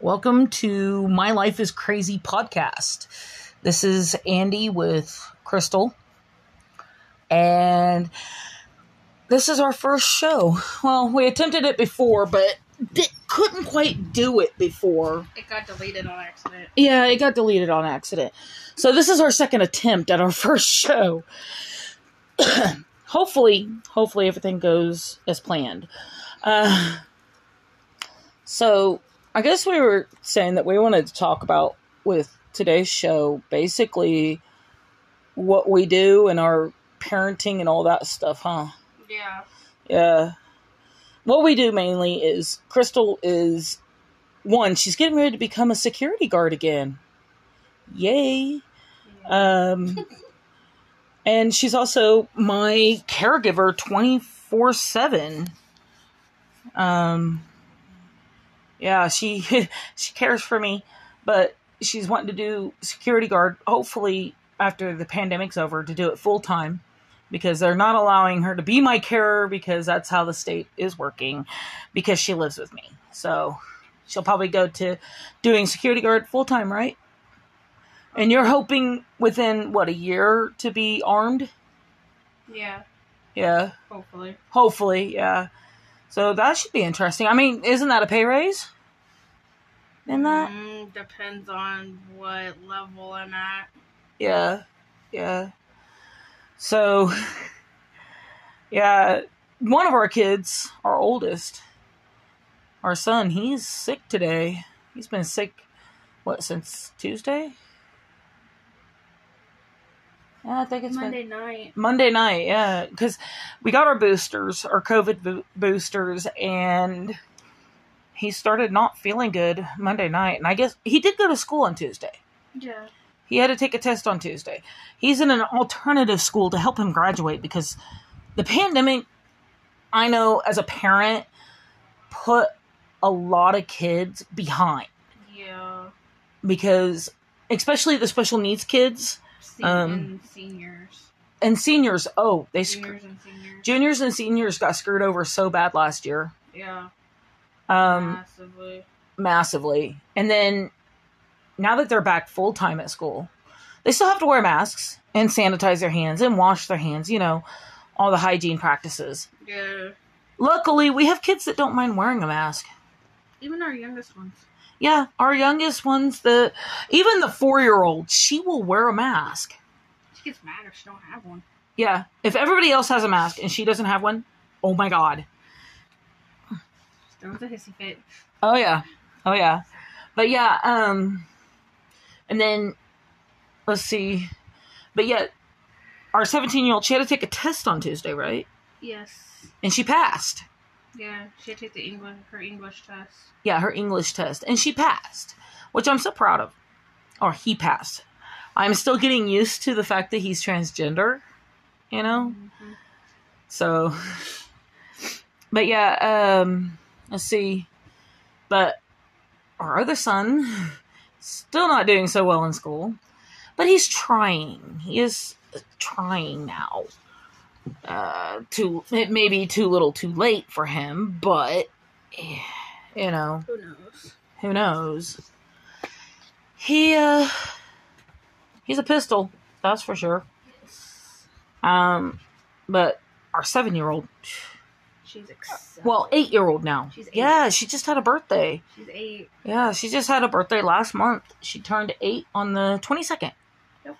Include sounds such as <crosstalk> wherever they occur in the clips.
Welcome to My Life is Crazy podcast. This is Andy with Crystal. And this is our first show. Well, we attempted it before, but di- couldn't quite do it before. It got deleted on accident. Yeah, it got deleted on accident. So this is our second attempt at our <laughs> first show. hopefully, hopefully everything goes as planned. Uh, so I guess we were saying that we wanted to talk about with today's show basically what we do and our parenting and all that stuff, huh? Yeah. Yeah. What we do mainly is Crystal is one, she's getting ready to become a security guard again. Yay. Um <laughs> and she's also my caregiver 24/7. Um yeah, she <laughs> she cares for me, but she's wanting to do security guard hopefully after the pandemic's over to do it full time because they're not allowing her to be my carer because that's how the state is working because she lives with me. So she'll probably go to doing security guard full time, right? And you're hoping within what a year to be armed? Yeah. Yeah, Hopefully. hopefully, yeah. So that should be interesting. I mean, isn't that a pay raise? In that? Mm, depends on what level I'm at. Yeah, yeah. So, <laughs> yeah, one of our kids, our oldest, our son, he's sick today. He's been sick, what, since Tuesday? Yeah, I think it's Monday been night. Monday night. Yeah, because we got our boosters, our COVID bo- boosters, and he started not feeling good Monday night. And I guess he did go to school on Tuesday. Yeah. He had to take a test on Tuesday. He's in an alternative school to help him graduate because the pandemic, I know as a parent, put a lot of kids behind Yeah. because, especially the special needs kids Um, and seniors. and seniors. Oh, they sc- Juniors and seniors. juniors and seniors got screwed over so bad last year, yeah. um, Massively. massively. And then now that they're back full time at school, they still have to wear masks and sanitize their hands and wash their hands. You know, all the hygiene practices. Yeah. Luckily, we have kids that don't mind wearing a mask. Even our youngest ones. Yeah, our youngest ones, the even the four year old, she will wear a mask. She gets mad if she don't have one. Yeah, if everybody else has a mask and she doesn't have one, oh my god. She throws a hissy fit. Oh yeah, oh yeah, but yeah, um, and then let's see, but yet our seventeen year old she had to take a test on Tuesday, right? Yes. And she passed. Yeah. She had to take the English her English test. Yeah, her English test, and she passed, which I'm so proud of. Or he passed. I'm still getting used to the fact that he's transgender, you know. Mhm. So, <laughs> but yeah, um, let's see. But our other son, still not doing so well in school, but he's trying. He is trying now. Uh, too it may be too little, too late for him, but eh, you know Who knows? who knows. He uh, he's a pistol, that's for sure. Um, but our seven-year-old, She's excited. well, eight-year-old now. She's eight. Yeah, she just had a birthday. she's eight. Yeah, she just had a birthday last month. She turned eight on the twenty-second. Yep.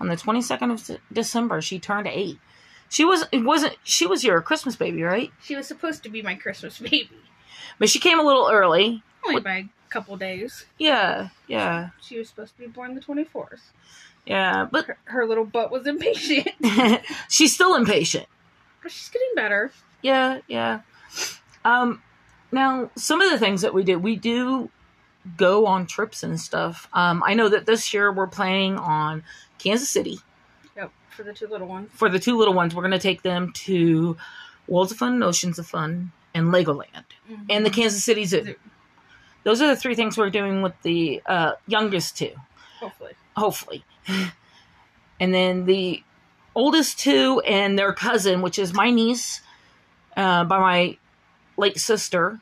On the twenty-second of December, she turned eight. She was it wasn't she was your Christmas baby, right? She was supposed to be my Christmas <laughs> baby. But she came a little early. Only What- by a couple days. Yeah, yeah, She was supposed to be born the 24th. yeah. But Her, her little butt was impatient. <laughs> she's still impatient. But she's getting better. Yeah, yeah. Um, now some of the things that we do, we do go on trips and stuff. Um, I know that this year we're planning on Kansas City for the two little ones. for the two little ones. We're going to take them to Worlds of Fun, Oceans of Fun, and Legoland, and the Kansas City Zoo. Zoo. Those are the three things we're doing with the uh, youngest two. Hopefully. hopefully. <laughs> and then the oldest two and their cousin, which is my niece uh, by my late sister,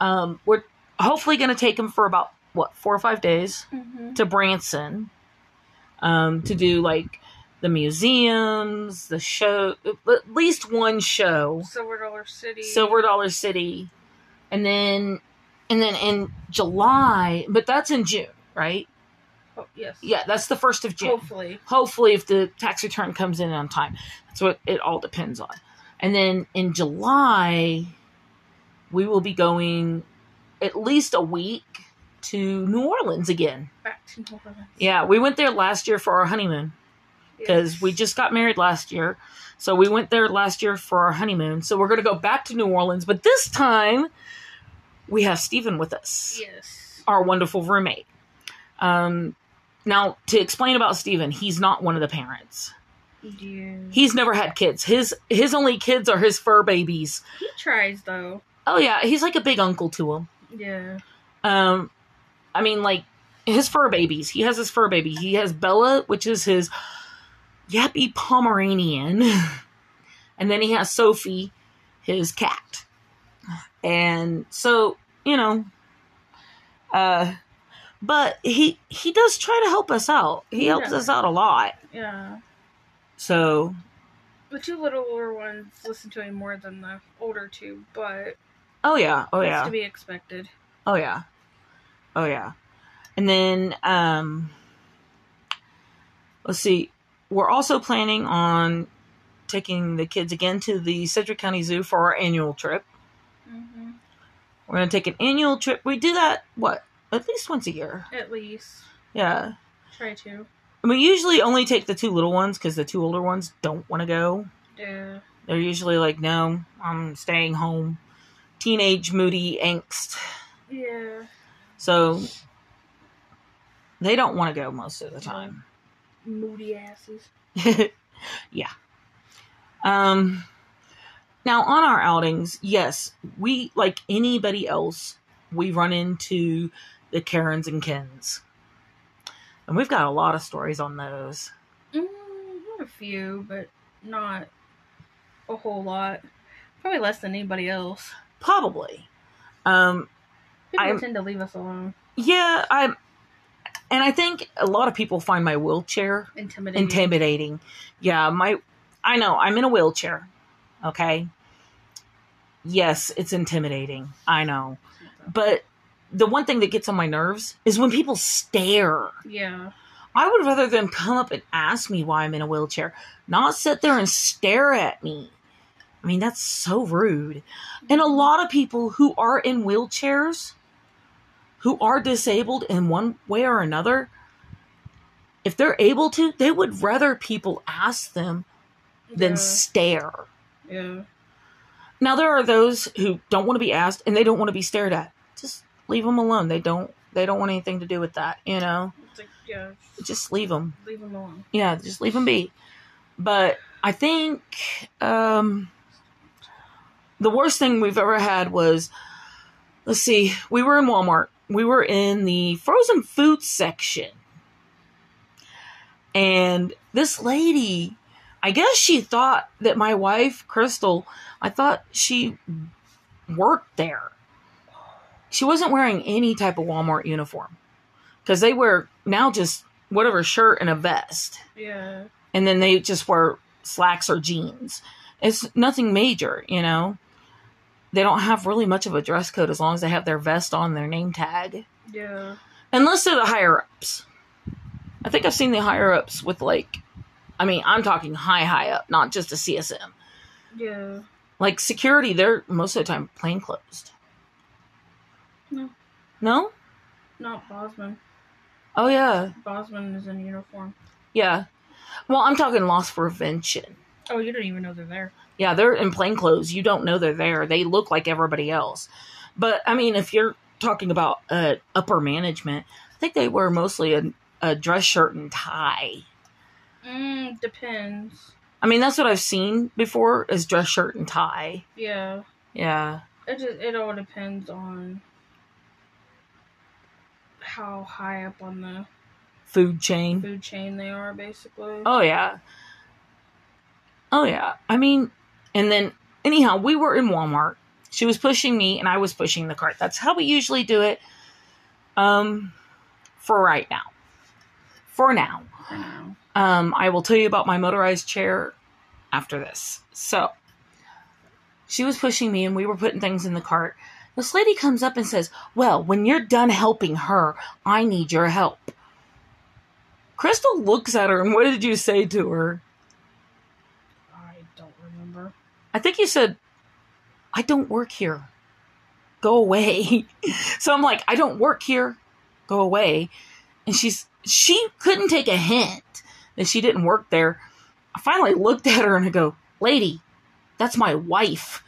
um, we're hopefully going to take them for about what four or five days Mm-hmm. to Branson um, to do like the museums, the show, at least one show, Silver Dollar City. Silver Dollar City, and then and then in July, but that's in June, right? Oh, yes. Yeah, that's the first of June. Hopefully. Hopefully, if the tax return comes in on time, that's what it all depends on. And then in July, we will be going at least a week to New Orleans again. Back to New Orleans. Yeah, we went there last year for our honeymoon because we just got married last year. So we went there last year for our honeymoon. So we're going to go back to New Orleans, but this time we have Stephen with us, Yes. our wonderful roommate. Um, now, to explain about Stephen, he's not one of the parents. Yeah. He's never had kids. His his only kids are his fur babies. He tries though. Oh yeah, he's like a big uncle to him. Yeah. Um, I mean, like his fur babies. He has his fur baby. He has Bella, which is his yappy Pomeranian, <laughs> and then he has Sophie, his cat. And so you know, uh, but he he does try to help us out. He helps Yeah. us out a lot. Yeah. So The two littler ones listen to him more than the older two, but oh yeah, oh yeah. to be expected. Oh yeah. Oh yeah. And then um let's see. We're also planning on taking the kids again to the Sedgwick County Zoo for our annual trip. hmm We're going to take an annual trip. We do that what? At least once a year. At least Yeah. try to. And we usually only take the two little ones cuz the two older ones don't want to go. Yeah. They're usually like, "No, I'm staying home." Teenage moody angst. Yeah. So they don't want to go most of the time. Moody asses. <laughs> yeah. Um now on our outings, yes, we like anybody else, we run into the Karens and Kens. And we've got a lot of stories on those. Mm, a few, but not a whole lot. Probably less than anybody else. Probably. Um People I'm- tend to leave us alone. yeah, I'm and I think a lot of people find my wheelchair Intimidating. intimidating. Yeah, my I know, I'm in a wheelchair. Okay? Yes, it's intimidating. I know. But the one thing that gets on my nerves is when people stare. Yeah. I would rather them come up and ask me why I'm in a wheelchair, not sit there and stare at me. I mean, that's so rude. And a lot of people who are in wheelchairs, who are disabled in one way or another, if they're able to, they would rather people ask them than Yeah. stare. yeah. Now there are those who don't want to be asked and they don't want to be stared at. Just leave them alone. They don't. They don't want anything to do with that. You know, It's like, yeah, just leave them. leave them alone. Yeah, just leave them be. But I think um, the worst thing we've ever had was, let's see, we were in Walmart. We were in the frozen food section, and this lady, I guess she thought that my wife Crystal, I thought she worked there. She wasn't wearing any type of Walmart uniform because they wear now just whatever shirt and a vest Yeah. and then they just wear slacks or jeans. It's nothing major, you know. They don't have really much of a dress code as long as they have their vest on their name tag. Yeah. Unless they're the higher ups. I think I've seen the higher ups with like I mean, I'm talking high high up, not just a CSM. Yeah. Like security, they're most of the time plain clothed. No. No? Not Bosman. Oh yeah. Bosman is in uniform. Yeah. Well, I'm talking loss prevention. Oh, you don't even know they're there. Yeah, they're in plain clothes. You don't know they're there. They look like everybody else. But I mean, if you're talking about uh, upper management, I think they wear mostly a, a dress shirt and tie. Mm, depends. I mean, that's what I've seen before is dress shirt and tie. Yeah. Yeah. It just it all depends on how high up on the Food chain. food chain they are, basically. Oh yeah. Oh yeah. I mean, and then anyhow, we were in Walmart. She was pushing me and I was pushing the cart. That's how we usually do it. Um, for right now. For now. For now. Um, I will tell you about my motorized chair after this. So, she was pushing me and we were putting things in the cart. This lady comes up and says, Well, when you're done helping her, I need your help. Crystal looks at her and what did you say to her? I don't remember. I think you said, I don't work here. Go away. <laughs> so I'm like, I don't work here. Go away. And she's she couldn't take a hint that she didn't work there. I finally looked at her and I go, Lady, that's my wife.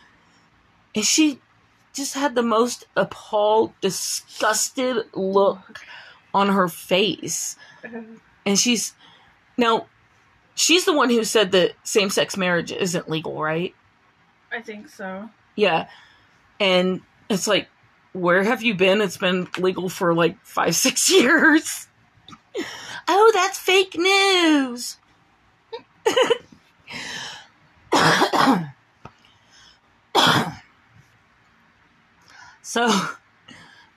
And she just had the most appalled, disgusted look on her face. <laughs> And she's now she's the one who said that same sex marriage isn't legal, right? I think so. Yeah. And it's like, where have you been? It's been legal for like five, <laughs> six years. oh, that's fake news. <coughs> so,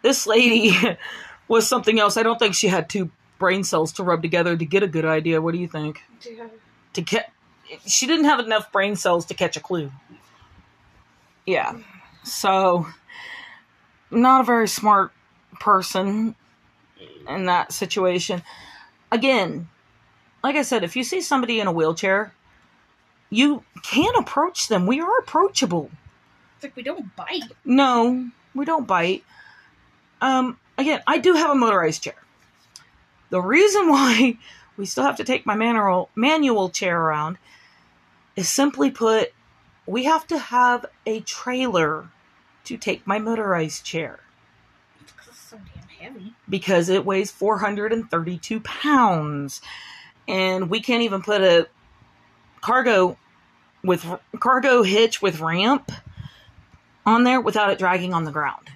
this lady <laughs> was something else. I don't think she had two brain cells to rub together to get a good idea. What do you think? Yeah. To get, she didn't have enough brain cells to catch a clue. Yeah. So, not a very smart person in that situation. Again, like I said, if you see somebody in a wheelchair, you can approach them. We are approachable. It's like we don't bite. No, we don't bite. Um, again, I do have a motorized chair. The reason <laughs> why we still have to take my manual manual chair around is simply put, we have to have a trailer to take my motorized chair. It's so damn heavy. because it weighs 432 pounds. And we can't even put a cargo with cargo hitch with ramp on there without it dragging on the ground.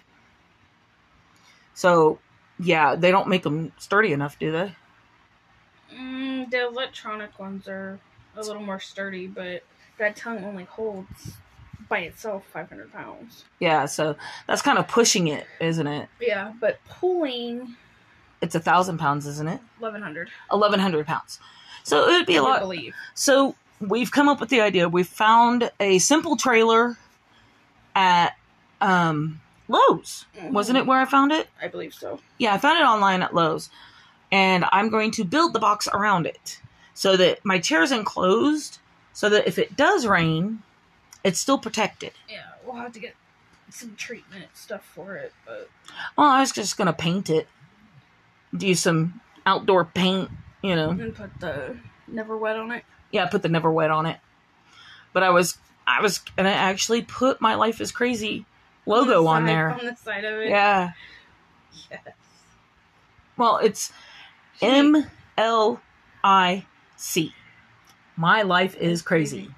So yeah they don't make them sturdy enough do they? Mm, the electronic ones are a little more sturdy, but that tongue only holds by itself 500 pounds. yeah so that's kind of pushing it isn't it Yeah, but pulling it's a thousand pounds isn't it 1100. 1100 pounds so it would be a I lot believe. So we've come up with the idea. We've found a simple trailer at um, Lowe's. Wasn't it where I found it? I believe so. Yeah, I found it online at Lowe's. And I'm going to build the box around it so that my chair's enclosed so that if it does rain, it's still protected. Yeah, we'll have to get some treatment stuff for it, but Well, I was just going to paint it. Do some outdoor paint, you know. and put the never wet on it. yeah, put the never wet on it. But I was I was gonna actually put my life is crazy logo the on there. On the side of it. Yeah. Yes. Well, it's M L I C. My life is crazy.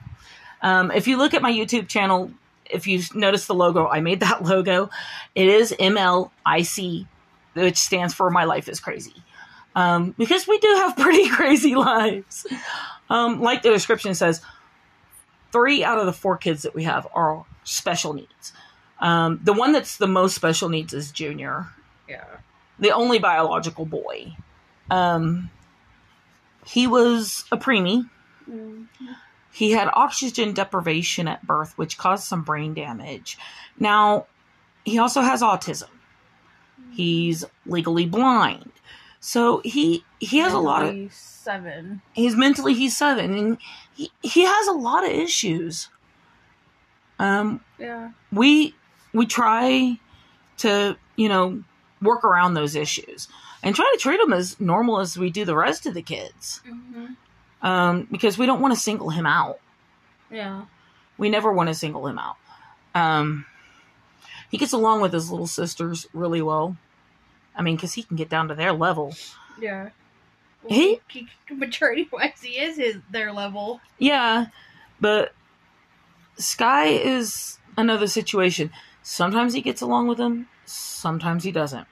Um, if you look at my YouTube channel, if you notice the logo, I made <laughs> that logo. It is M L I C, which stands for My Life is Crazy. Um, because we do have <laughs> pretty crazy lives. Um, like the description says, three out of the four kids that we have are special needs. Um, the one that's the most special needs is Junior Yeah. the only biological boy. Um, he was a preemie. Mm. He had oxygen deprivation at birth, which caused some brain damage. Now, he also has autism. He's legally blind. So he he has a lot of seven. he's mentally he's seven and he, he has a lot of issues. Um Yeah. we we try to you know work around those issues and try to treat them as normal as we do the rest of the kids Mm-hmm. Um, because we don't want to single him out Yeah. we never want to single him out um, he gets along with his little sisters really well i mean because he can get down to their level Yeah. He- he maturity wise, he is his their level. yeah but sky is another situation sometimes he gets along with them sometimes he doesn't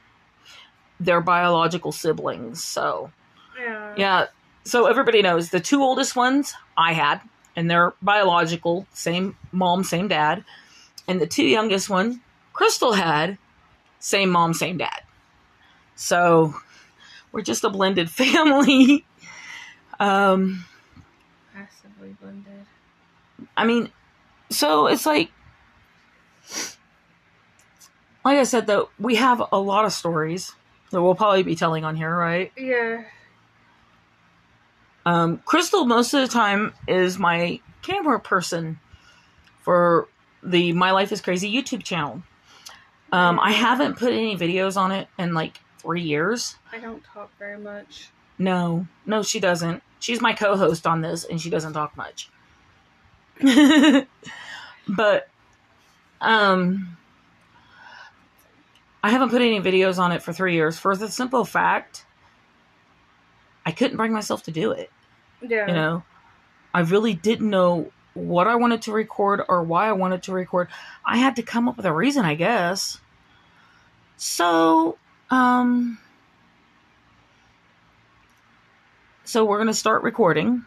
they're biological siblings so Yeah. Yeah. So everybody knows the two oldest ones I had, and they're biological, same mom, same dad. And the two youngest one, Crystal had, same mom, same dad. So we're just a blended <laughs> family. um, Massively blended. I mean, so it's like, like I said, though, we have a lot of stories that we'll probably be telling on here, right? Yeah. Um, Crystal, most of the time, is my camera person for the My Life is Crazy YouTube channel. Um, I haven't put any videos on it in like three years. I don't talk very much. No, no, she doesn't. She's my co host on this and she doesn't talk much. <laughs> but, um, I haven't put any videos on it for three years for the simple fact I couldn't bring myself to do it. Yeah. You know, I really didn't know what I wanted to record or why I wanted to record. I had to come up with a reason, I guess. So, um, so we're gonna start recording.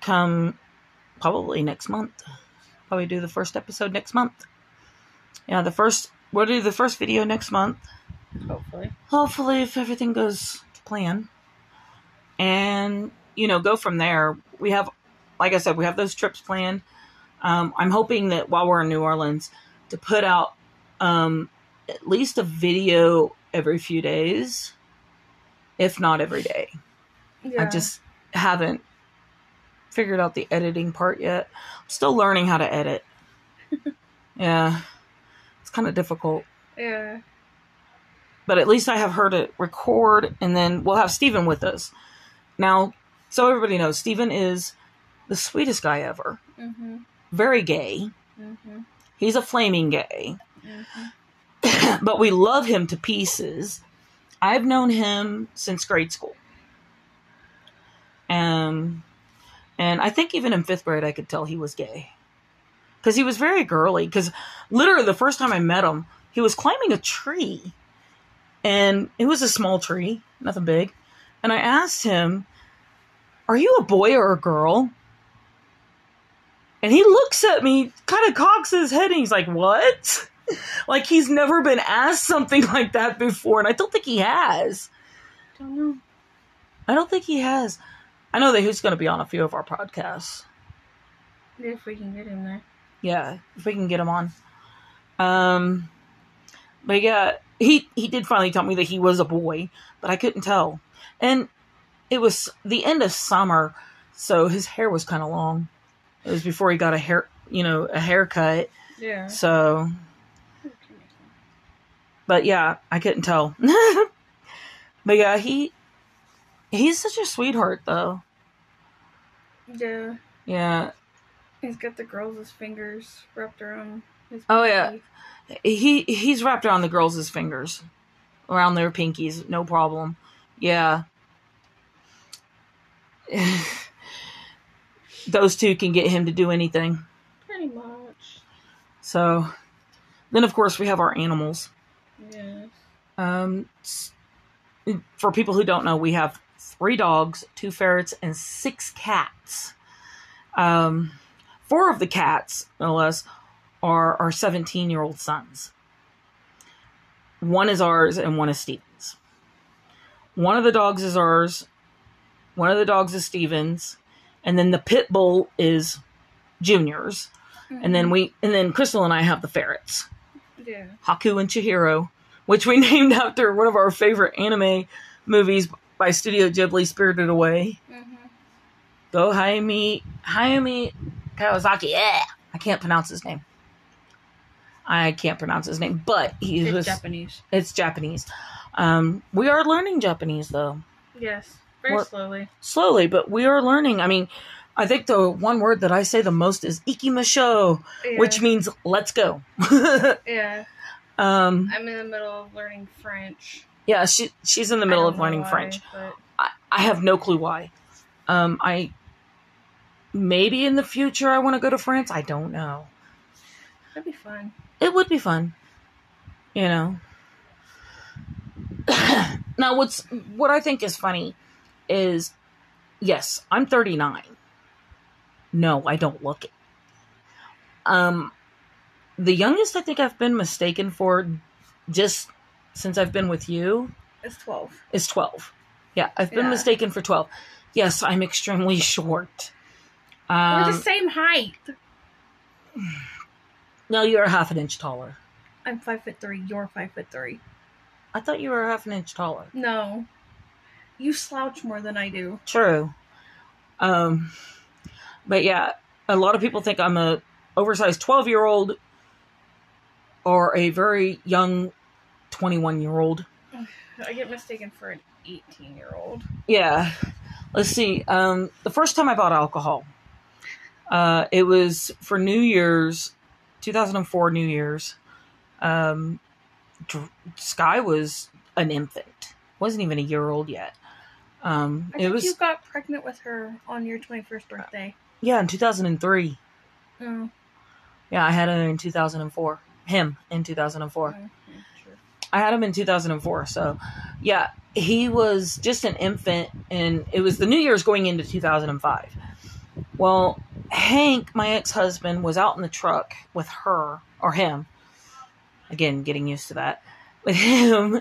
Come, probably next month. Probably do the first episode next month. Yeah, the first we'll do the first video next month. Hopefully. Hopefully, if everything goes to plan, and you know, go from there. We have, like I said, we have those trips planned. Um, I'm hoping that while we're in New Orleans, to put out um, at least a video every few days, if not every day. Yeah. I just haven't figured out the editing part yet. I'm still learning how to edit. <laughs> yeah, it's kind of difficult. Yeah. But at least I have her to record, and then we'll have Steven with us. Now, so everybody knows, Steven is the sweetest guy ever. Mhm. Very gay. Mhm. He's a flaming gay, Mhm. <coughs> but we love him to pieces. I've known him since grade school. Um, and I think even in fifth grade, I could tell he was gay. Because he was very girly. Because literally, the first time I met him, he was climbing a tree. And it was a small tree, nothing big. And I asked him, Are you a boy or a girl? And he looks at me, kind of cocks his head, and he's like, What? <laughs> like he's never been asked something <laughs> like that before. And I don't think he has. I Don't know. I don't think he has. I know that he's going to be on a few of our podcasts. If we can get him there. Yeah, if we can get him on. Um, but yeah, he he did finally tell me that he was a boy, but I couldn't tell. And it was the end of summer, so his hair was kind of long. It was before he got a hair, you know, a haircut. Yeah. So, but yeah, I couldn't tell. <laughs> but yeah, he he's such a sweetheart, though. Yeah. Yeah, He's got the girls' fingers wrapped around his Oh, yeah. He he's wrapped around the girls' fingers, around their pinkies, no problem. Yeah. <sighs> Those two can get him to do anything. Pretty much. So, then of course we have our animals. Yeah. Um, for people who don't know, we have three dogs, two ferrets, and six cats. Um, four of the cats, no less, are our 17 year old sons. One is ours and one is Steven's. One of the dogs is ours, one of the dogs is Steven's, and then the pit bull is Junior's. And then we and then Crystal and I have the ferrets. Yeah. Haku and Chihiro, which we <laughs> named after one of our favorite anime movies by Studio Ghibli, Spirited Away. Mm-hmm. Go Hayami Hayami Kawasaki. Yeah, I can't pronounce his name. I can't pronounce his name, but he It's was Japanese. it's Japanese. Um, we are learning Japanese though, Yes. Very What- slowly. slowly, but we are learning. I mean, I think the one word that I say the most is ikimasho, Yeah. which means let's go. <laughs> Yeah. um, I'm in the middle of learning French. yeah, she she's in the middle of learning why, French. But I, I have no clue why. Um, I maybe in the future I want to go to France. I don't know. that'd be fun. It would be fun, you know. <coughs> now, what's what I think is funny is, yes, I'm 39. No, I don't look it. Um, the youngest I think I've been mistaken for, just since I've been with you It's twelve. is 12. Yeah, I've been Yeah. mistaken for 12. Yes, I'm extremely <laughs> short. We're Um, the same height. No, you're a half an inch taller. I'm five foot three. You're five foot three. I thought you were half an inch taller. No, you slouch more than I do. True. Um, but yeah, a lot of people think I'm a oversized 12 year old or a very young 21 year old. I get mistaken for an eighteen year old. Yeah. Let's see. Um, the first time I bought alcohol, uh, it was for New Year's, 2004 New Year's. Um, Dr- Sky was an infant, wasn't even a year old yet. Um, I it was you got pregnant with her on your twenty first birthday. yeah in 2003. Oh, Yeah, I had her in 2004. Him in 2004. oh, sure. I had him in 2004. So, yeah, he was just an infant, and it was the New Year's going into 2005. Well, Hank, my ex husband, was out in the truck with her, or him. Again, getting used to that. <laughs> With him.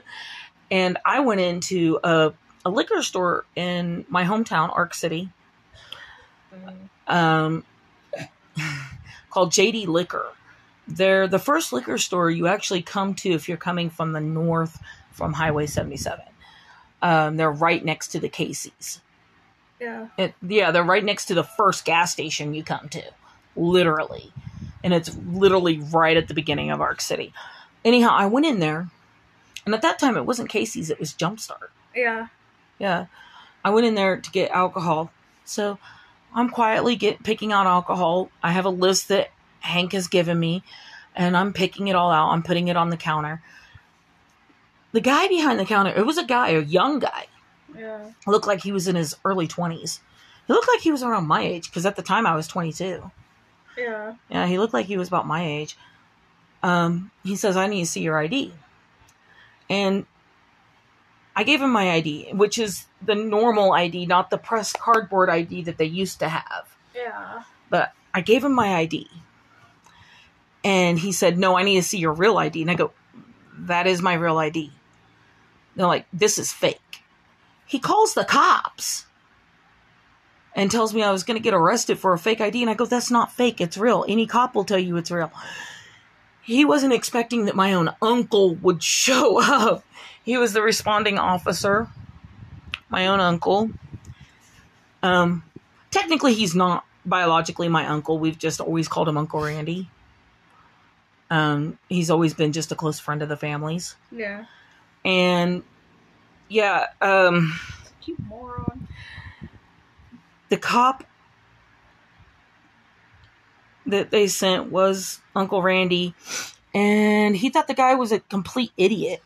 And I went into a, a liquor store in my hometown, Ark City, Mm. um, <laughs> called JD Liquor. They're the first liquor store you actually come to if you're coming from the north from Highway 77. Um, they're right next to the Casey's. Yeah. It, yeah, they're right next to the first gas station you come to, literally. And it's literally right at the beginning of Ark City. Anyhow, I went in there, and at that time it wasn't Casey's, it was Jumpstart. Yeah. Yeah. I went in there to get alcohol. So I'm quietly get picking out alcohol. I have a list that Hank has given me and I'm picking it all out. I'm putting it on the counter. The guy behind the counter, it was a guy, a young guy. Yeah. Looked like he was in his early 20s. He looked like he was around my age because at the time I was 22. Yeah. Yeah, he looked like he was about my age. Um, he says, I need to see your ID. And I gave him my ID, which is the normal ID, not the pressed cardboard ID that they used to have. Yeah. But I gave him my ID. And he said, No, I need to see your real ID. And I go, That is my real ID. They're like, This is fake. He calls the cops and tells me I was going to get arrested for a fake ID. And I go, That's not fake. It's real. Any cop will tell you it's real. He wasn't expecting that my own uncle would <laughs> show up. He was the responding officer, my own uncle. Um, technically, he's not biologically my uncle. We've just always called him Uncle Randy. Um, he's always been just a close friend of the family's. Yeah. And yeah, um, You moron. the cop that they sent was Uncle Randy, and he thought the guy was a complete idiot.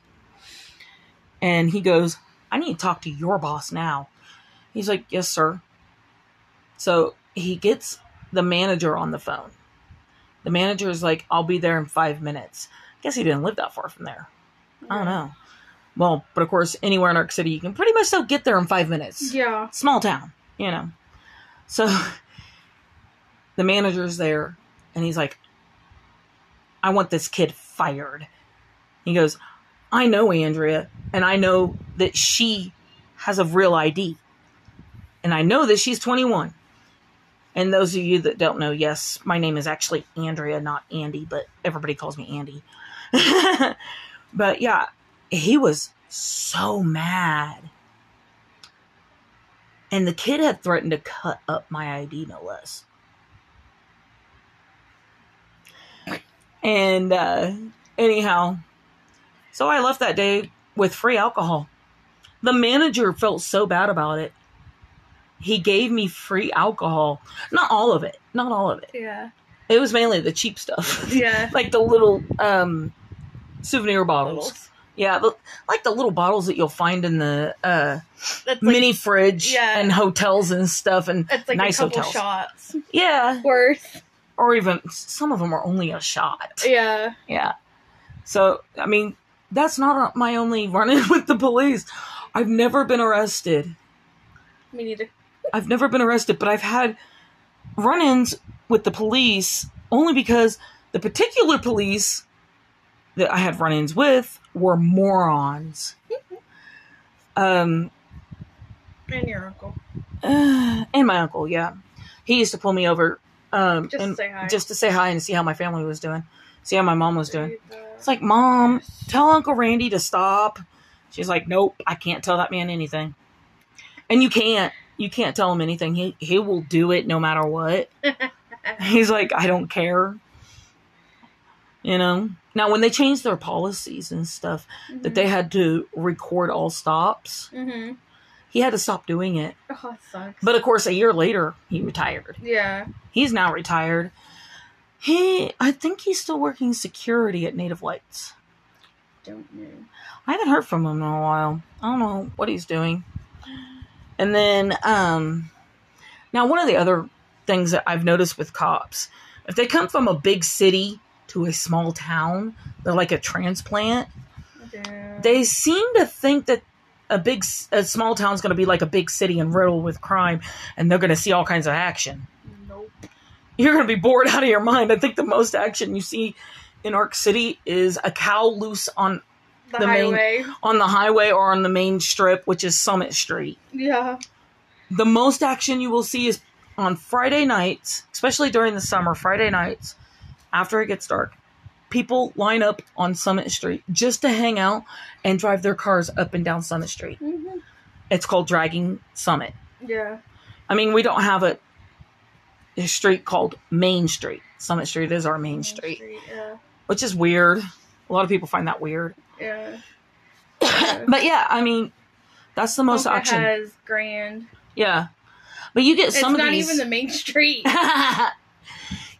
And he goes, I need to talk to your boss now. He's like, Yes, sir. So he gets the manager on the phone. The manager is like, I'll be there in five minutes. I Guess he didn't live that far from there. I don't know. Well, but of course, anywhere in Ark City, you can pretty much still get there in five minutes Yeah. small town, you know. So <laughs> the manager's there and he's like, I want this kid fired. He goes, I know Andrea, and I know that she has a real ID. And I know that she's 21. And those of you that don't know, yes, my name is actually Andrea, not Andy, but everybody calls me Andy. <laughs> but yeah, he was so mad. And the kid had threatened to cut up my ID, no less. And uh, anyhow, so I left that day with free alcohol. The manager felt so bad about it. He gave me free alcohol. Not all of it. Not all of it. Yeah. It was mainly the cheap stuff. Yeah. <laughs> like the little um, souvenir bottles. Yeah, the, like the little bottles that you'll find in the uh, like, mini fridge yeah. and hotels and stuff and It's like nice a couple hotels. shots Yeah, worth. or even some of them are only a shot. Yeah. Yeah. So, I mean, that's not my only run in <laughs> with the police. I've never been arrested. Me neither. I've never been arrested, but I've had run ins with the police only because the particular police that I had run-ins with were morons. Um, And your uncle. <sighs> and my uncle, yeah, he used to pull me over, um, Just to and say hi. just to say hi and see how my family was doing, see how my mom was doing. Uh, It's like, Mom, tell Uncle Randy to stop. She's like, Nope, I can't tell that man anything. And you can't. You can't tell him anything. He he will do it no matter what. <laughs> He's like, I don't care. You know? Now when they changed their policies and stuff, that they had to record all stops, Mm-hmm. he had to stop doing it. Oh, sucks. But of course a year later he retired. yeah. He's now retired. He I think he's still working security at Native Lights. Don't know. I haven't heard from him in a while. I don't know what he's doing. And then, um, now one of the other things that I've noticed with cops, if they come from a big city to a small town, they're like a transplant. They seem to think that a big, a small town's going to be like a big city and riddled with crime, and they're going to see all kinds of action. Nope. You're going to be bored out of your mind. I think the most action you see in Ark City is a cow loose on The, The main- highway. on the highway or on the main strip, which is Summit Street. Yeah. The most action you will see is on Friday nights, especially during the summer, Friday nights, after it gets dark. People line up on Summit Street just to hang out and drive their cars up and down Summit Street. Mm-hmm. It's called Dragging Summit. Yeah. I mean, we don't have a, a street called Main Street. Summit Street is our main street, Yeah. which is weird. A lot of people find that weird. Yeah. <coughs> But yeah, I mean, that's the most Ponca action. has grand. Yeah. But you get It's some not of these even the main street. <laughs>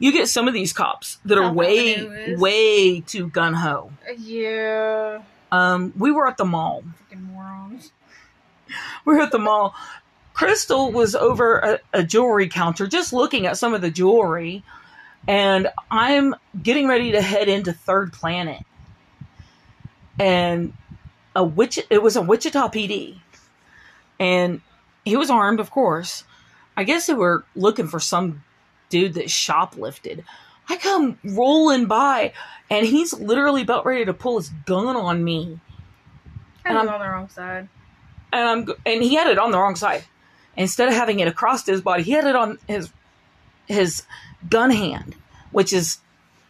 you get some of these cops that are way way too gun ho. yeah. Um we were at the mall. Morons. <laughs> We were at the mall. Crystal was over a, a jewelry counter just looking at some of the jewelry and I'm getting ready to head into Third Planet. And a witch it was a Wichita PD. And he was armed, of course. I guess they were looking for some dude that shoplifted. I come rolling by and he's literally about ready to pull his gun on me. And I'm- on the wrong side. And I'm and he had it on the wrong side. Instead of having it across his body, he had it on his his gun hand, which is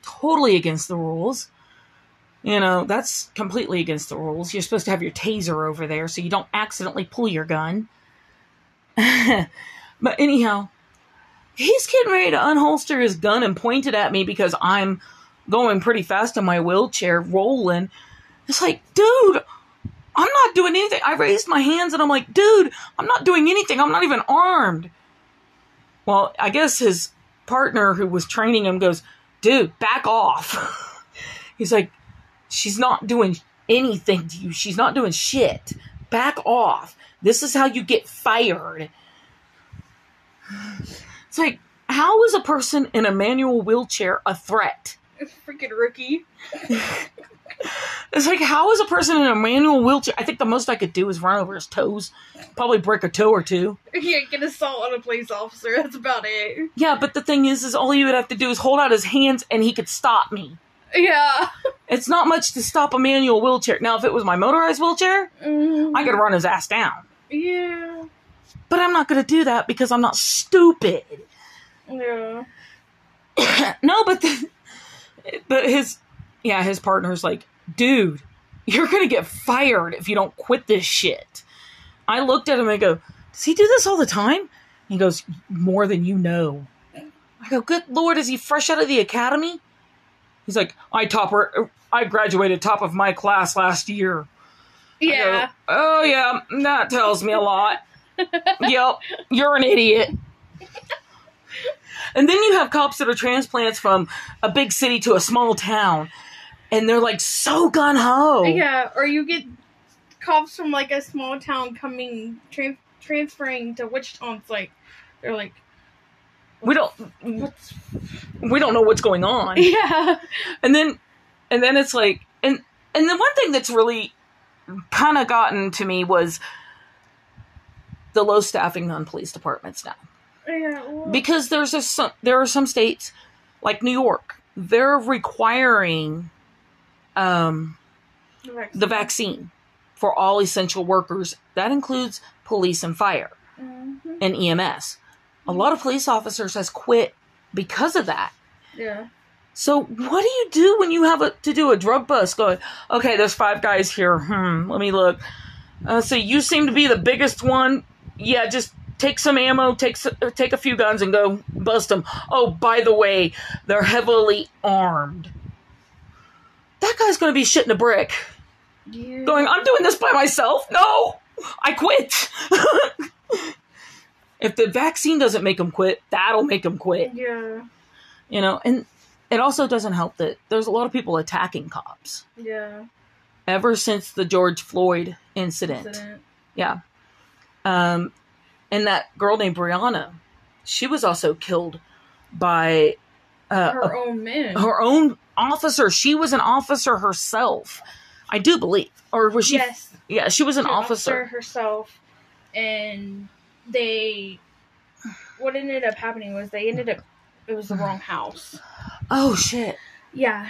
totally against the rules. You know, that's completely against the rules. You're supposed to have your taser over there so you don't accidentally pull your gun. <laughs> but anyhow, he's getting ready to unholster his gun and point it at me because I'm going pretty fast in my wheelchair, rolling. It's like, dude, I'm not doing anything. I raised my hands and I'm like, dude, I'm not doing anything. I'm not even armed. Well, I guess his partner who was training him goes, dude, back off. He's like, she's not doing anything to you. She's not doing shit. Back off. This is how you get fired. It's like, how is a person in a manual wheelchair a threat? Freaking rookie. It's like, how is a person in a manual wheelchair? I think the most I could do is run over his toes, probably break a toe or two. Yeah, get assault on a police officer. That's about it. Yeah, but the thing is, is all he would have to do is hold out his hands and he could stop me. Yeah. It's not much to stop a manual wheelchair. Now, if it was my motorized wheelchair, Mm, I could run his ass down. Yeah. But I'm not going to do that because I'm not stupid. Yeah. <coughs> no, but the, but his yeah, his partner's like, dude, you're gonna get fired if you don't quit this shit. I looked at him and I go, does he do this all the time? He goes, more than you know. I go, good lord, is he fresh out of the academy? He's like, I topper, uh, I graduated top of my class last year. I go, Yeah. oh yeah, that tells me a lot. Yep, you're an idiot. And then you have cops that are transplants from a big city to a small town, and they're like so gun ho. Yeah. Or you get cops from like a small town coming tran transferring to Wichita. It's like they're like, We don't what's we don't know what's going on. <laughs> yeah. And then and then it's like and and the one thing that's really kind of gotten to me was the low staffing on police departments now. Yeah. well, because there's a some, there are some states like New York they're requiring um, The vaccine. the vaccine for all essential workers. That includes police and fire Mhm. and EMS. A lot of police officers has quit because of that. Yeah. So what do you do when you have a, to do a drug bust? Going, okay, there's five guys here. Hmm, let me look. Uh, so you seem to be the biggest one. Yeah, just take some ammo, take take a few guns, and go bust them. Oh, by the way, they're heavily armed. That guy's going to be shitting a brick. Yeah. Going, I'm doing this by myself. No, I quit. <laughs> if the vaccine doesn't make him quit, that'll make him quit Yeah. you know and it also doesn't help that there's a lot of people attacking cops Yeah. ever since the george floyd incident, Incident. yeah um and that girl named breonna she was also killed by uh, Her own men. her own officer she was an officer herself i do believe or was she yes. yeah she was an She officer herself, and they. What ended up happening was they ended up. It was the wrong house. oh shit Yeah.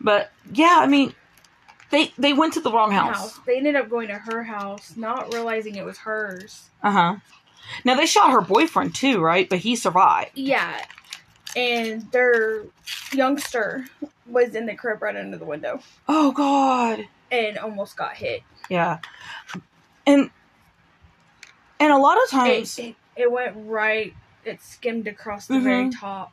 but yeah i mean they they went to the wrong house House. They ended up going to her house, not realizing it was hers. uh-huh now they shot her boyfriend too right but he survived Yeah. And their youngster was in the crib right under the window oh god and almost got hit. Yeah. And and a lot of times it, it went right. It skimmed across the very Mhm. top.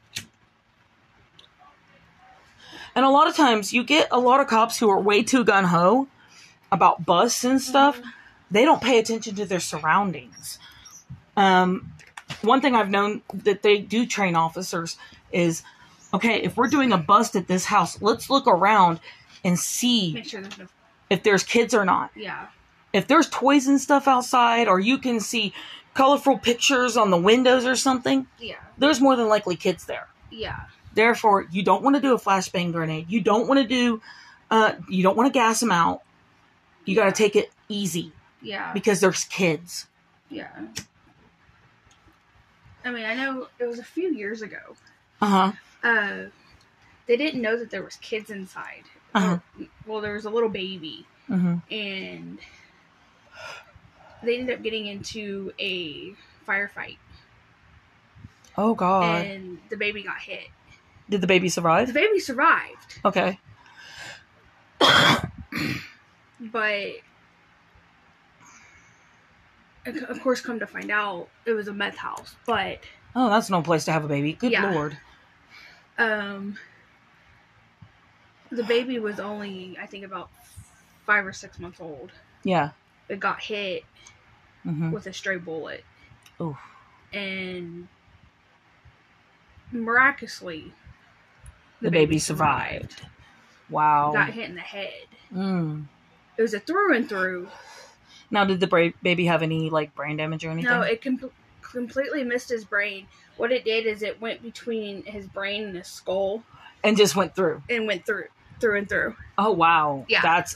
And a lot of times you get a lot of cops who are way too gun ho about busts and stuff. They don't pay attention to their surroundings. Um one thing I've known that they do train officers is okay, if we're doing a bust at this house, let's look around and see sure there's no. if there's kids or not. Yeah. if there's toys and stuff outside or you can see colorful pictures on the windows or something, Yeah. there's more than likely kids there. Yeah. Therefore, you don't want to do a flashbang grenade. You don't want to do, uh, you don't want to gas them out. You got to take it easy Yeah. because there's kids. Yeah. I mean, I know it was a few years ago. Uh huh. Uh, they didn't know that there was kids inside. Uh-huh. Well, there was a little baby, hmm and they ended up getting into a firefight, Oh God! and the baby got hit. Did the baby survive? The baby survived, Okay. but of course, come to find out, it was a meth house. But Oh, that's no place to have a baby. Good Yeah. lord. um, the baby was only, I think, about five or six months old. Yeah. It got hit hmm with a stray bullet. Oof. And miraculously, The, baby survived. Wow. Got hit in the head. Mm. It was a through and through. Now, did the bra- baby have any like brain damage or anything? No, it com- completely missed his brain. What it did is it went between his brain and his skull and just went through. and went through, through and through. Oh wow. Yeah. That's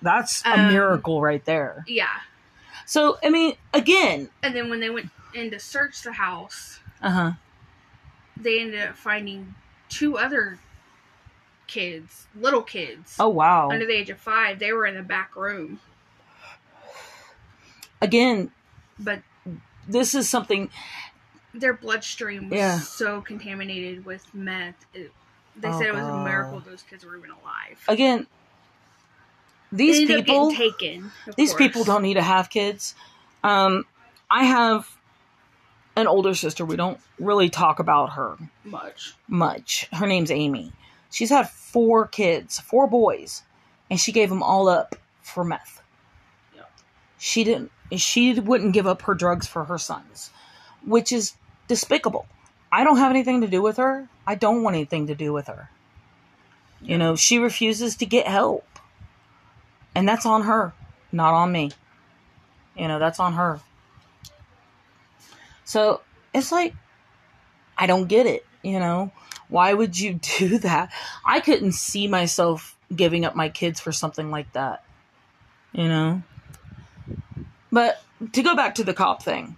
that's a Um, miracle right there. Yeah. So I mean, again, And then when they went in to search the house, uh huh. they ended up finding two other kids, little kids, Oh wow. under the age of five. They were in the back room, Again, but this is something. their bloodstream was Yeah. so contaminated with meth. It, they Oh, said it was a miracle those kids were even alive. Again, these people. taken. these course. people don't need to have kids. Um, I have an older sister. We don't really talk about her much. much. Her name's Amy. She's had four kids, four boys, and she gave them all up for meth. Yeah. She didn't. She wouldn't give up her drugs for her sons, which is despicable. I don't have anything to do with her. I don't want anything to do with her. You know, she refuses to get help. And that's on her, not on me. You know, that's on her. So it's like, I don't get it. You know, why would you <laughs> do that? I couldn't see myself giving up my kids for something like that. You know? But to go back to the cop thing,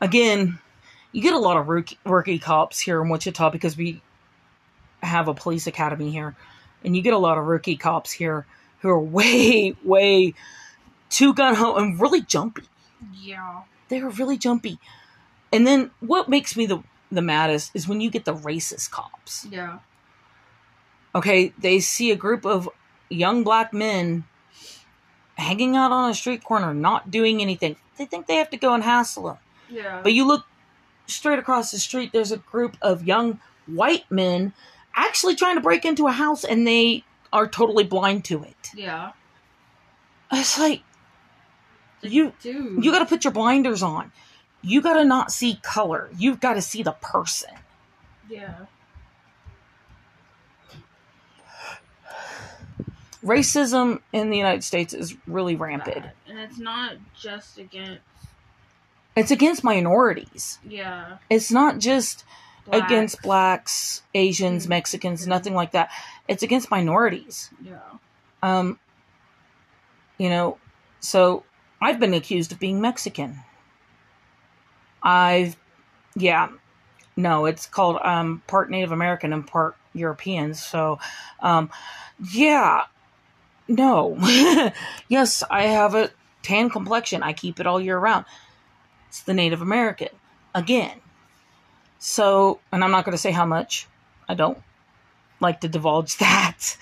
again, you get a lot of rookie, rookie cops here in Wichita because we have a police academy here, and you get a lot of rookie cops here who are <laughs> way, way too gun ho and really jumpy. Yeah. They are really jumpy. And then what makes me the the maddest is when you get the racist cops. Yeah. Okay, they see a group of young black men hanging out on a street corner, not doing anything. They think they have to go and hassle them. Yeah. But you look straight across the street, there's a group of young white men actually trying to break into a house and they are totally blind to it. yeah. It's like you Dude. you got to put your blinders on. You got to not see color. You've got to see the person. Yeah. Racism in the United States is really rampant. Bad. And it's not just against. It's against minorities. Yeah. It's not just against blacks. blacks, Asians, Mhm. Mexicans, nothing like that. It's against minorities. Yeah. Um, you know, so I've been accused of being Mexican. I've, yeah, no, it's called um, part Native American and part European. So, um, yeah, no, <laughs> yes, I have a tan complexion. I keep it all year round. It's the Native American again. So, and I'm not going to say how much. I don't like to divulge <laughs> that.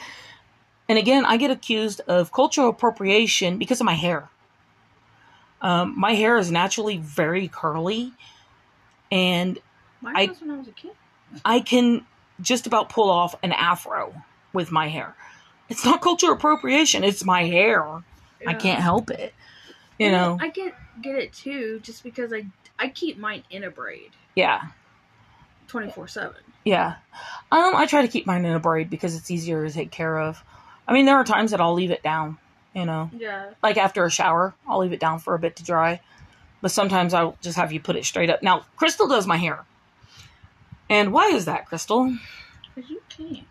And again, I get accused of cultural appropriation because of my hair. Um, my hair is naturally very curly, and Mine I- when I was a kid. I can just about pull off an afro with my hair. It's not cultural appropriation, it's my hair. I can't help it. You Well, know, I get get it too, just because I I keep mine in a braid, yeah. twenty four seven. Yeah. Um, I try to keep mine in a braid because it's easier to take care of. I mean, there are times that I'll leave it down, you know. Yeah. Like after a shower, I'll leave it down for a bit to dry. But sometimes I'll just have you put it straight up. Now, Crystal does my hair. And why is that, Crystal? Because you can't.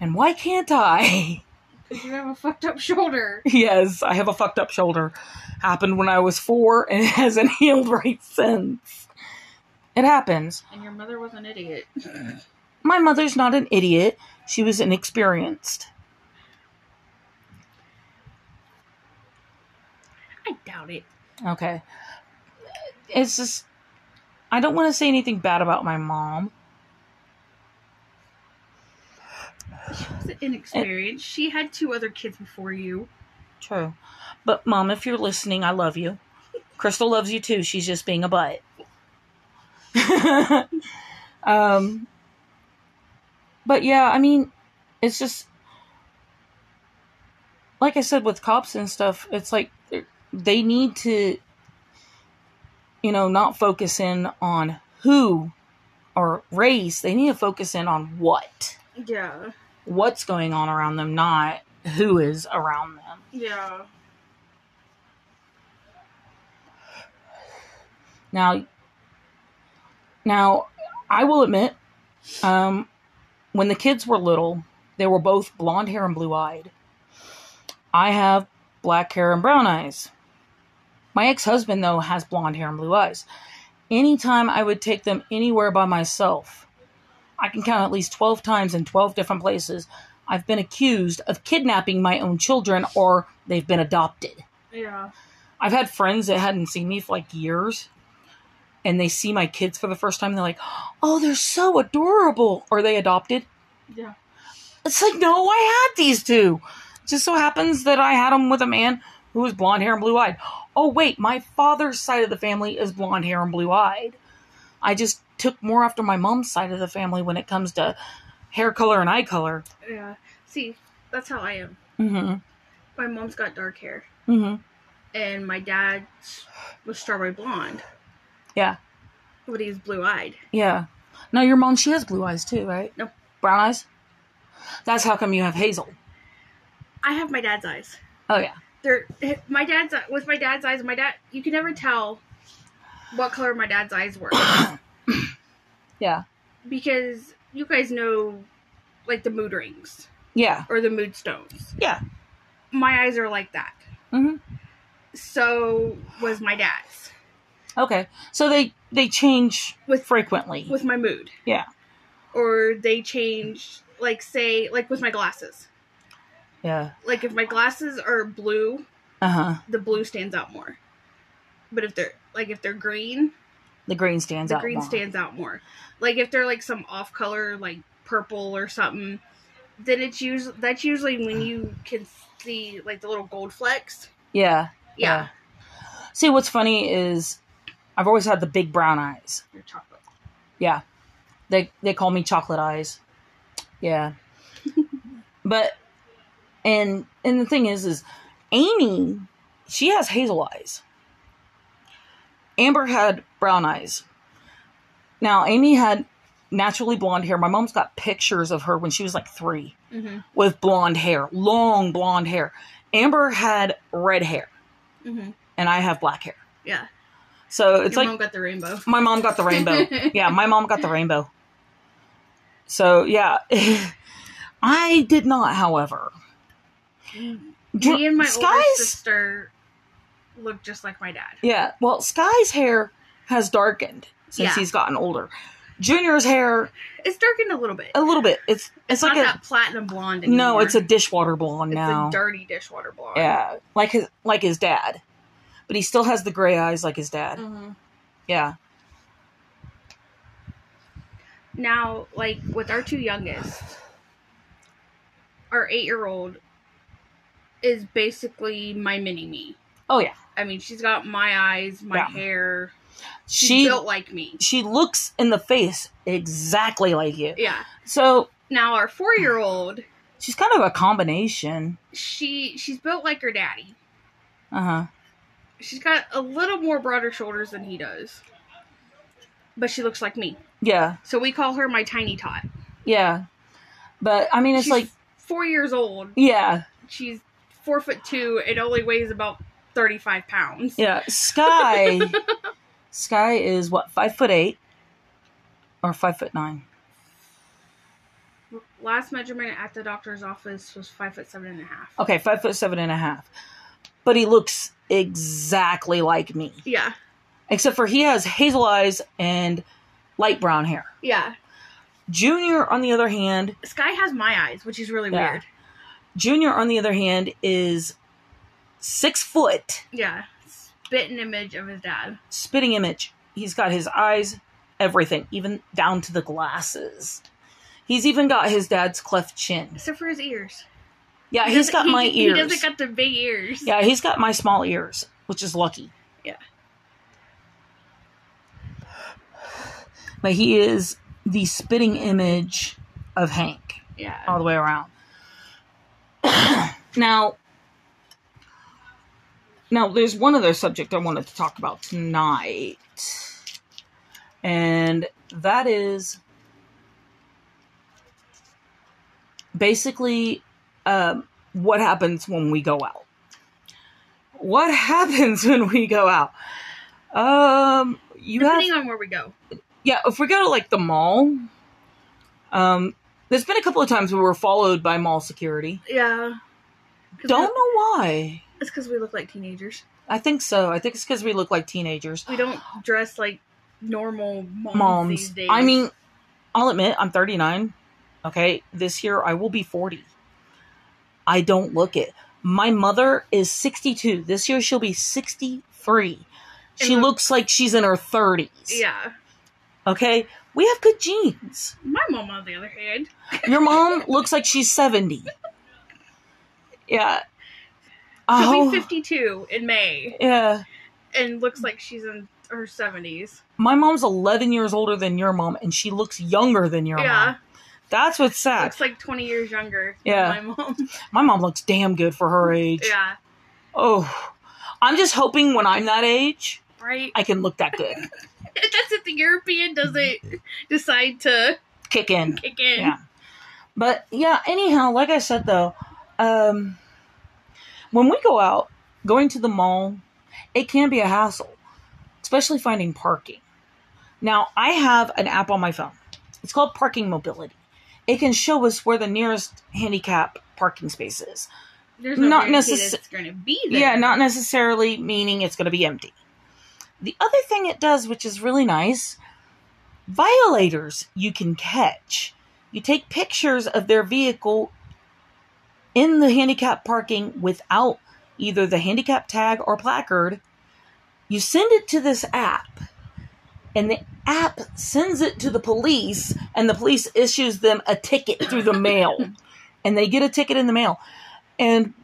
And why can't I? <laughs> Because you have a fucked up shoulder. yes, I have a fucked up shoulder. Happened when I was four and <laughs> it hasn't healed right since. It happens. And your mother was an idiot. My mother's not an idiot. She was inexperienced. I doubt it. Okay. It's just I don't want to say anything bad about my mom. She was inexperienced. She had two other kids before you. True. But mom, if you're listening, I love you. Crystal loves you too. She's just being a butt. <laughs> um but yeah, I mean, it's just like I said with cops and stuff, it's like they need to you know, not focus in on who or race. They need to focus in on what. Yeah. What's going on around them, not who is around them. Yeah. Now, now, I will admit, um, when the kids were little, they were both blonde hair and blue eyed. I have black hair and brown eyes. My ex husband, though, has blonde hair and blue eyes. Anytime I would take them anywhere by myself, I can count at least 12 times in 12 different places, I've been accused of kidnapping my own children or they've been adopted. Yeah. I've had friends that hadn't seen me for like years, and they see my kids for the first time. And they're like, "Oh, they're so adorable." Are they adopted? Yeah. It's like, no, I had these two. Just so happens that I had them with a man who was blonde hair and blue eyed. Oh wait, my father's side of the family is blonde hair and blue eyed. I just took more after my mom's side of the family when it comes to hair color and eye color. Yeah. See, that's how I am. Mm-hmm. My mom's got dark hair, Mm-hmm. and my dad was strawberry blonde, Yeah. but he's blue eyed. Yeah. No, your mom, she has blue eyes too, right? No. Brown eyes. That's how come you have hazel. I have my dad's eyes. Oh yeah. They're my dad's with my dad's eyes. My dad, you can never tell what color my dad's eyes were <coughs> Yeah. because you guys know, like the mood rings Yeah. or the mood stones. Yeah. My eyes are like that. Mhm. So was my dad's Okay. So they they change With- frequently. with my mood. yeah. or they change like say like with my glasses. Yeah. Like if my glasses are blue, Uh huh. the blue stands out more. But if they're like if they're green, The green stands the out. green more. stands out more. Like if they're like some off color, like purple or something, then it's usually that's usually when you can see like the little gold flecks. Yeah. Yeah, See, what's funny is I've always had the big brown eyes. your chocolate. Yeah. They they call me chocolate eyes. Yeah. <laughs> but and and the thing is is Amy, she has hazel eyes. Amber had brown eyes. Now Amy had naturally blonde hair. My mom's got pictures of her when she was like 3 Mm-hmm. with blonde hair, long blonde hair. Amber had red hair Mm-hmm. and I have black hair. Yeah, So it's your like mom got the rainbow. my mom got the rainbow. <laughs> yeah, my mom got the rainbow. So yeah, <laughs> I did not. However, Dr- Me and my older sister look just like my dad. yeah. Well, Sky's hair has darkened since Yeah. he's gotten older. Junior's hair It's darkened a little bit. a little bit. It's it's, It's like not a that platinum blonde anymore. no. It's a dishwater blonde It's now. a dirty dishwater blonde. yeah, like his like his dad, but he still has the gray eyes like his dad. hmm Yeah. Now, like with our two youngest, our eight-year-old is basically my mini me. Oh yeah. I mean, she's got my eyes, my Yeah. hair. She's She built like me. she looks in the face exactly like you. Yeah. So Now our four-year-old, she's kind of a combination. she she's built like her daddy. Uh huh. She's got a little more broader shoulders than he does, but she looks like me. Yeah, So we call her my tiny tot. yeah. But I mean, it's She's like, four years old. yeah, She's four foot two and only weighs about thirty-five pounds. yeah. Sky, <laughs> Sky is what five foot eight or five foot nine. Last measurement at the doctor's office was five foot seven and a half. Okay, five foot seven and a half. But he looks exactly like me, Yeah, except for he has hazel eyes and light brown hair. yeah. Junior, on the other hand, Sky has my eyes, which is really Yeah. weird. Junior, on the other hand, is six foot, Yeah, spitting image of his dad. spitting image. He's got his eyes, everything, even down to the glasses. He's even got his dad's cleft chin. Except for his ears. Yeah, He he's doesn't- got my he, ears. He doesn't got the big ears. yeah, he's got my small ears, which is lucky. Yeah. But he is the spitting image of Hank Yeah. all the way around. <coughs> now, now there's one other subject I wanted to talk about tonight, and that is basically um, what happens when we go out. What <laughs> happens when we go out? Um, you have Depending on where we go. yeah, if we go to like the mall, um, there's been a couple of times where we're followed by mall security. Yeah. Don't know why. It's because we look like teenagers. I think so. I think it's because we look like teenagers. We don't dress like normal moms, Moms. these days. I mean, I'll admit, I'm 39. Okay, this year I will be 40. I don't look it. My mother is 62. This year she'll be 63. She the- looks like she's in her 30s. yeah. Okay, we have good genes. My mom, on the other hand, Your mom looks like she's 70. Yeah. she'll Oh, be 52 in May yeah. and looks like she's in her 70s. My mom's 11 years older than your mom, and she looks younger than your yeah. mom. Yeah. That's what's sad. Looks like 20 years younger Yeah. than my mom. <laughs> My mom looks damn good for her age. yeah. Oh, I'm just hoping when I'm that age, Right? I can look that good. <laughs> <laughs> That's if the European doesn't decide to Kick in. kick in. Yeah. But yeah, anyhow, like I said though, um, when we go out, going to the mall, it can be a hassle, especially finding parking. Now, I have an app on my phone. It's called Parking Mobility. It can show us where the nearest handicap parking space is. There's no Not guarantee necess- that it's going to be there. Yeah, not necessarily meaning it's going to be empty. The other thing it does, which is really nice, Violators you can catch. You take pictures of their vehicle in the handicap parking without either the handicap tag or placard. You send it to this app, and the app sends it to the police, and the police issues them a ticket through the <coughs> mail. and they get a ticket in the mail. And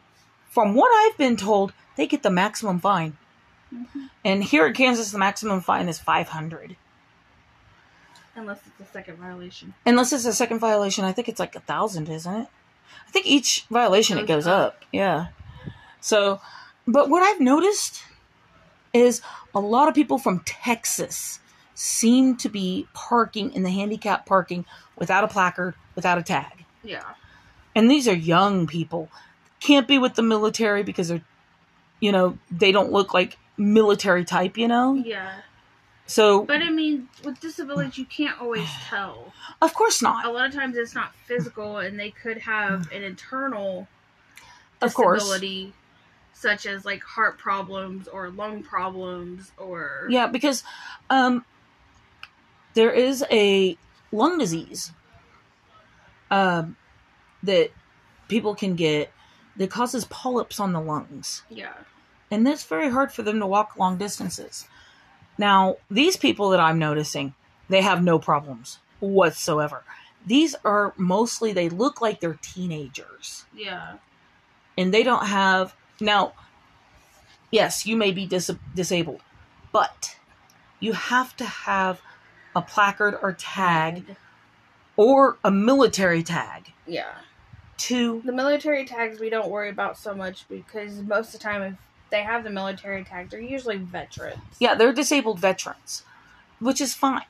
from what I've been told, they get the maximum fine. And here in Kansas, the maximum fine is 500 Unless it's a second violation. Unless it's a second violation, I think it's like a thousand, isn't it? I think each violation it Goes goes up. Yeah. So, but what I've noticed is a lot of people from Texas seem to be parking in the handicap parking without a placard, without a tag. Yeah. And these are young people. Can't be with the military because they're, you know, they don't look like military type, you know? Yeah. So, But I mean, with disabilities, you can't always tell. of course not. A lot of times it's not physical, and they could have an internal Of course. disability, such as like heart problems or lung problems or. Yeah, because um, there is a lung disease um, that people can get that causes polyps on the lungs. Yeah. And that's very hard for them to walk long distances. Now, these people that I'm noticing, they have no problems whatsoever. These are mostly, they look like they're teenagers Yeah. and they don't have now yes you may be dis- disabled but you have to have a placard or tag or a military tag Yeah. to The military tags we don't worry about so much because most of the time, if they have the military tag, they're usually veterans. yeah they're disabled veterans which is fine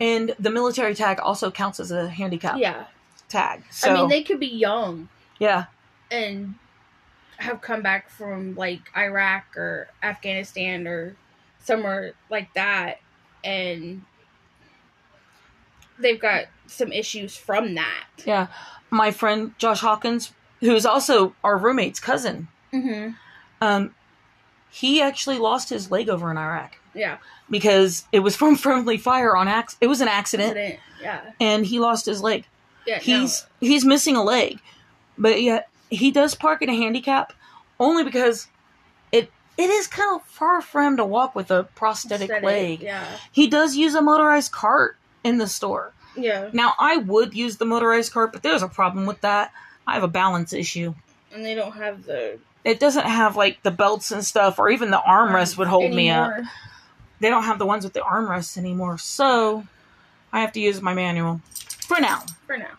and the military tag also counts as a handicap Yeah. tag so I mean, they could be young yeah and have come back from like Iraq or Afghanistan or somewhere like that, and they've got some issues from that. yeah my friend josh hawkins who's also our roommate's cousin Mm-hmm. um he actually lost his leg over in iraq Yeah. because it was from <laughs> friendly fire on acc- it was an accident Incident. Yeah. and he lost his leg Yeah. he's he's missing a leg but yet he does park in a handicap only because it it is kind of far for him to walk with a no, prosthetic aesthetic, leg Yeah. he does use a motorized cart in the store Yeah. now i would use the motorized cart but there's a problem with that i have a balance issue And they don't have the it doesn't have like the belts and stuff or even the armrest would hold me up they don't have the ones with the armrests anymore so i have to use my manual for now for now.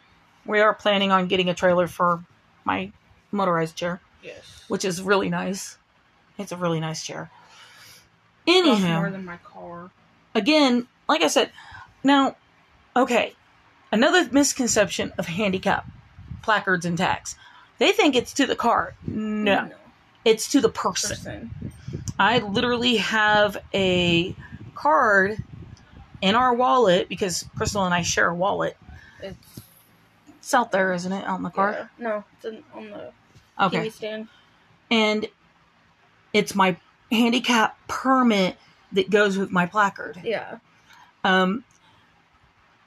we are planning on getting a trailer for my motorized chair, Yes. which is really nice. It's a really nice chair. Costs more Anyhow, than my car. again, like I said, now, okay, another misconception of handicap placards and tags. They think it's to the car. No, it's to the person. Person. I literally have a card in our wallet because Crystal and I share a wallet. It's It's out there, isn't it, on the car? yeah. No, it's in, on the Okay. TV stand. and it's my handicap permit that goes with my placard. Yeah. Um,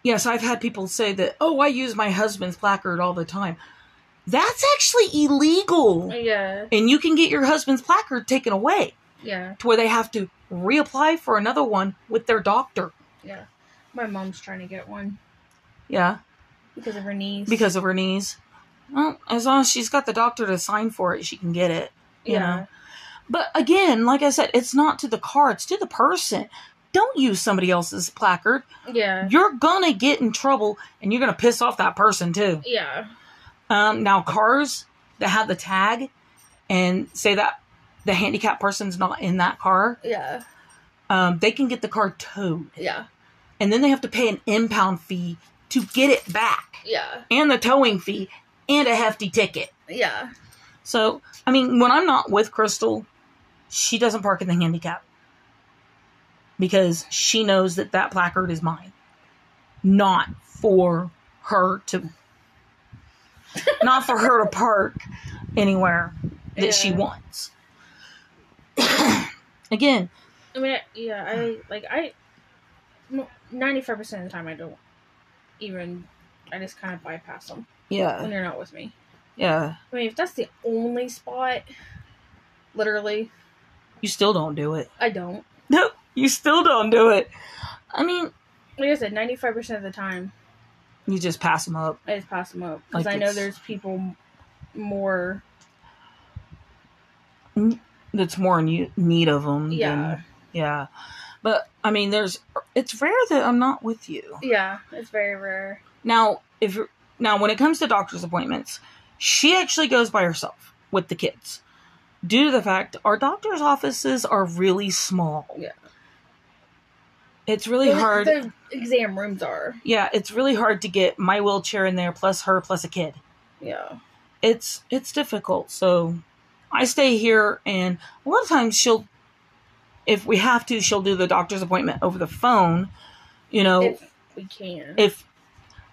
yes, I've had people say that, oh, I use my husband's placard all the time. That's actually illegal. Yeah. And you can get your husband's placard taken away Yeah. to where they have to reapply for another one with their doctor. Yeah. My mom's trying to get one Yeah, because of her knees. because of her knees. Well, as long as she's got the doctor to sign for it, she can get it. you yeah. know. But again, like I said, it's not to the car, it's to the person. Don't use somebody else's placard. Yeah. You're gonna get in trouble and you're gonna piss off that person too. Yeah. Um, now, cars that have the tag and say that the handicapped person's not in that car, Yeah. um, they can get the car towed. Yeah. And then they have to pay an impound fee to get it back, Yeah. and the towing fee, and a hefty ticket. Yeah. So, I mean, when I'm not with Crystal, she doesn't park in the handicap because she knows that that placard is mine, not for her to, <laughs> not for her to park anywhere that she wants. <coughs> Again, I mean, yeah. I like I. ninety-five percent of the time I don't even. I just kind of bypass them Yeah, when Yeah. they're not with me. Yeah. I mean, if that's the only spot, literally, You still don't do it. I don't. No, <laughs> you still don't do it. I mean, Like I said, ninety-five percent of the time, you just pass them up. I just pass them up because Like I know there's people more. That's more in need of them. Yeah, yeah. But I mean, there's. It's rare that I'm not with you. yeah, it's very rare. Now, if you're, now when it comes to doctor's appointments, she actually goes by herself with the kids, due to the fact our doctor's offices are really small. Yeah. It's really Well, hard. The exam rooms are. yeah, it's really hard to get my wheelchair in there plus her plus a kid. Yeah. It's it's difficult. So I stay here and a lot of times she'll if we have to, she'll do the doctor's appointment over the phone. You know, If we can. if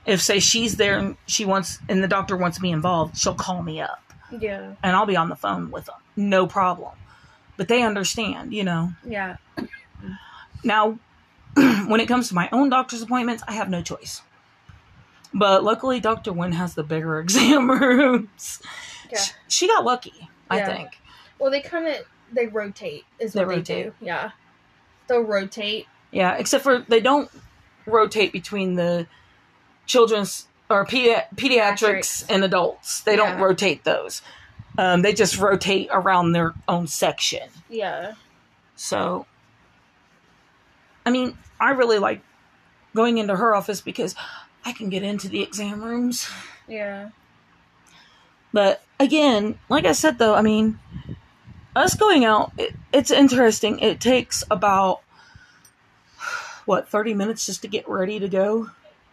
if say she's there and she wants and the doctor wants me involved, she'll call me up yeah. and I'll be on the phone with them. No problem. But they understand, you know. Yeah. Now, <clears throat> when it comes to my own doctor's appointments, I have no choice. But luckily, Dr. Wynn has the bigger <laughs> exam rooms. Yeah. Sh- She got lucky, I Yeah. think. Well, they kind of they rotate is They what they, rotate. do. Yeah. They'll rotate. Yeah, except for they don't rotate between the children's or pedi- pediatrics Pediatrics. and adults. They don't rotate those. Um, they just rotate around their own section. Yeah. So, I mean, I really like going into her office because I can get into the exam rooms. Yeah. But again, like I said, though, I mean, us going out, it, it's interesting. It takes about, what, 30 minutes just to get ready to go?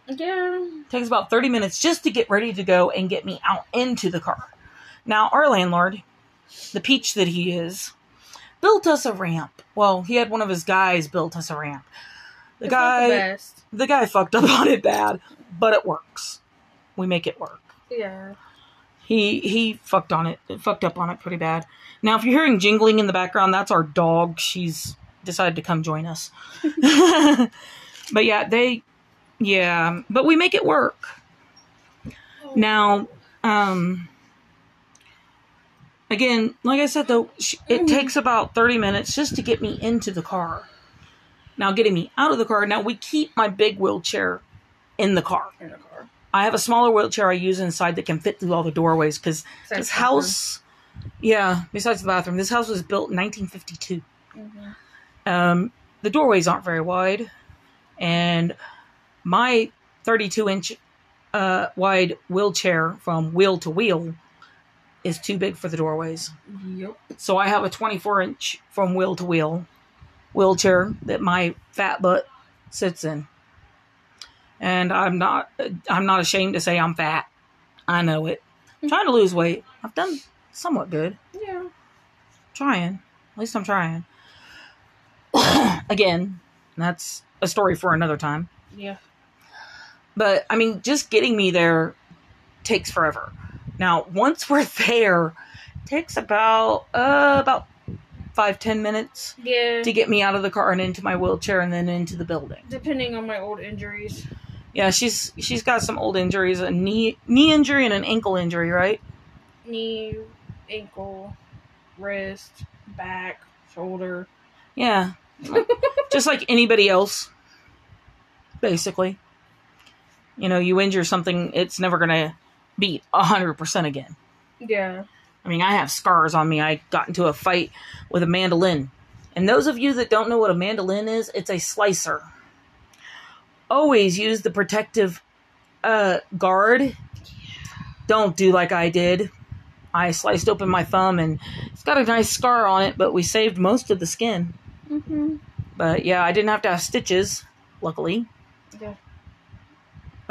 Yeah. It takes about 30 minutes just to get ready to go and get me out into the car. Now, our landlord, the peach that he is, built us a ramp. Well, he had one of his guys built us a ramp. The It's guy, the the guy fucked up <laughs> on it bad, but it works. We make it work. Yeah. He he fucked on it, fucked up on it pretty bad. Now, if you're hearing jingling in the background, that's our dog. She's decided to come join us. <laughs> but yeah, they, yeah, but we make it work. Now, um, again, like I said, though, sh- it takes about 30 minutes just to get me into the car. Now, getting me out of the car, now we keep my big wheelchair in the car. In the car. I have a smaller wheelchair I use inside that can fit through all the doorways because this house, yeah, besides the bathroom, this house was built in 1952. Mhm. Um, the doorways aren't very wide, and my 32 inch uh, wide wheelchair from wheel to wheel is too big for the doorways. Yep. So I have a 24 inch from wheel to wheel wheelchair that my fat butt sits in. And I'm not I'm not ashamed to say I'm fat. I know it. I'm trying to lose weight. I've done somewhat good. Yeah. Trying. At least I'm trying. <coughs> Again, that's a story for another time. Yeah. But I mean, just getting me there takes forever. Now, once we're <laughs> there, it takes about uh, about five ten minutes Yeah. to get me out of the car and into my wheelchair and then into the building. Depending on my old injuries. Yeah, she's she's got some old injuries, a knee knee injury and an ankle injury, right? Knee, ankle, wrist, back, shoulder. Yeah, <laughs> just like anybody else, basically. You know, you injure something, it's never gonna beat hundred percent again. Yeah. I mean, I have scars on me. I got into a fight with a mandolin. And those of you that don't know what a mandolin is, it's a slicer. Always use the protective uh, guard. Don't do like I did. I sliced open my thumb and it's got a nice scar on it, but we saved most of the skin. Mm-hmm. But yeah, I didn't have to have stitches, luckily.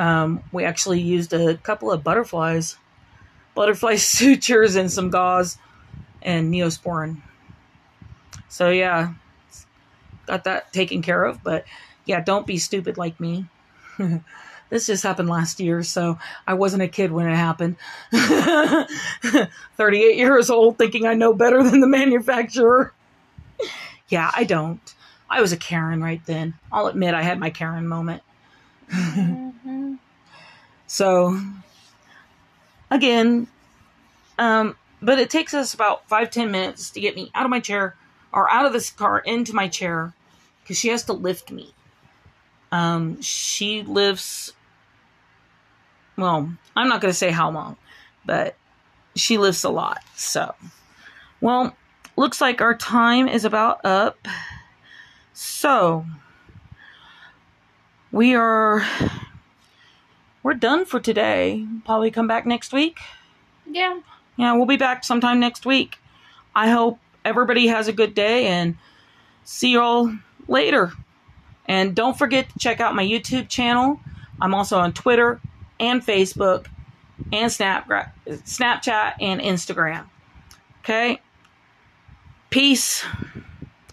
Um, we actually used a couple of butterflies, butterfly <laughs> sutures, and some gauze and neosporin. So yeah, got that taken care of. But yeah, don't be stupid like me. <laughs> this just happened last year, so I wasn't a kid when it happened. <laughs> 38 years old, thinking I know better than the manufacturer. yeah, I don't. I was a Karen right then. I'll admit I had my Karen moment. Mhm. <laughs> So, again, um, but it takes us about five, ten minutes to get me out of my chair or out of this car into my chair because she has to lift me. Um, she lives, well, I'm not going to say how long, but she lifts a lot. So, well, looks like our time is about up. So, we are we're done for today. Probably come back next week. Yeah. Yeah, we'll be back sometime next week. I hope everybody has a good day and see you all later. And don't forget to check out my YouTube channel. I'm also on Twitter and Facebook and Snapgra- Snapchat and Instagram. Okay? Peace.